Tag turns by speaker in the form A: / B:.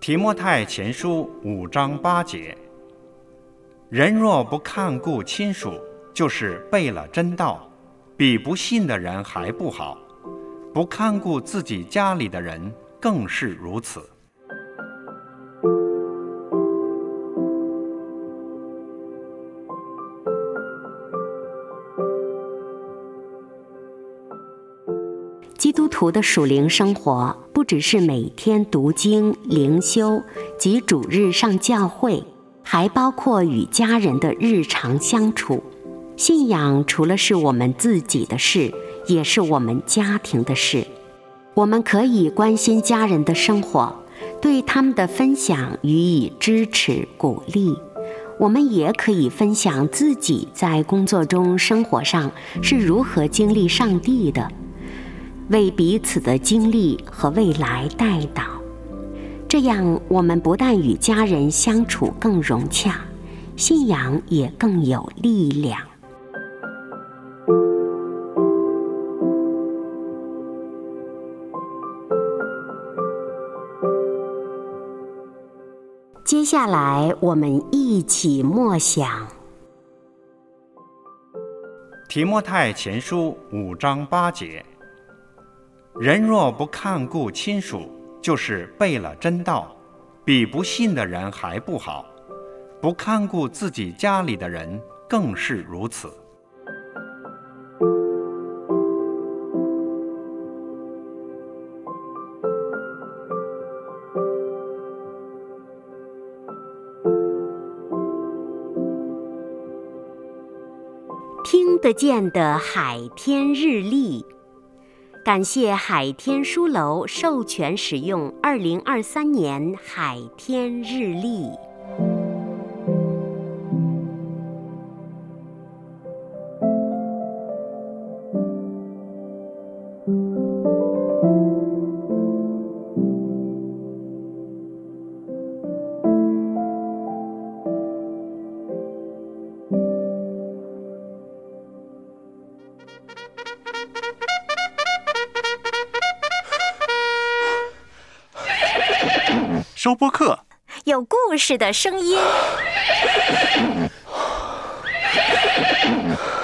A: 提摩太前书五章八节：人若不看顾亲属，就是背了真道，比不信的人还不好；不看顾自己家里的人，更是如此。
B: 基督徒的属灵生活。不只是每天读经、灵修及主日上教会，还包括与家人的日常相处。信仰除了是我们自己的事，也是我们家庭的事。我们可以关心家人的生活，对他们的分享予以支持鼓励。我们也可以分享自己在工作中、生活上是如何经历上帝的。为彼此的经历和未来带导，这样我们不但与家人相处更融洽，信仰也更有力量。接下来，我们一起默想《
A: 提摩太前书》五章八节。人若不看顾亲属，就是背了真道，比不信的人还不好；不看顾自己家里的人，更是如此。
B: 听得见的海天日历。感谢海天书楼授权使用二零二三年海天日历。
C: 周播客
B: 有故事的声音。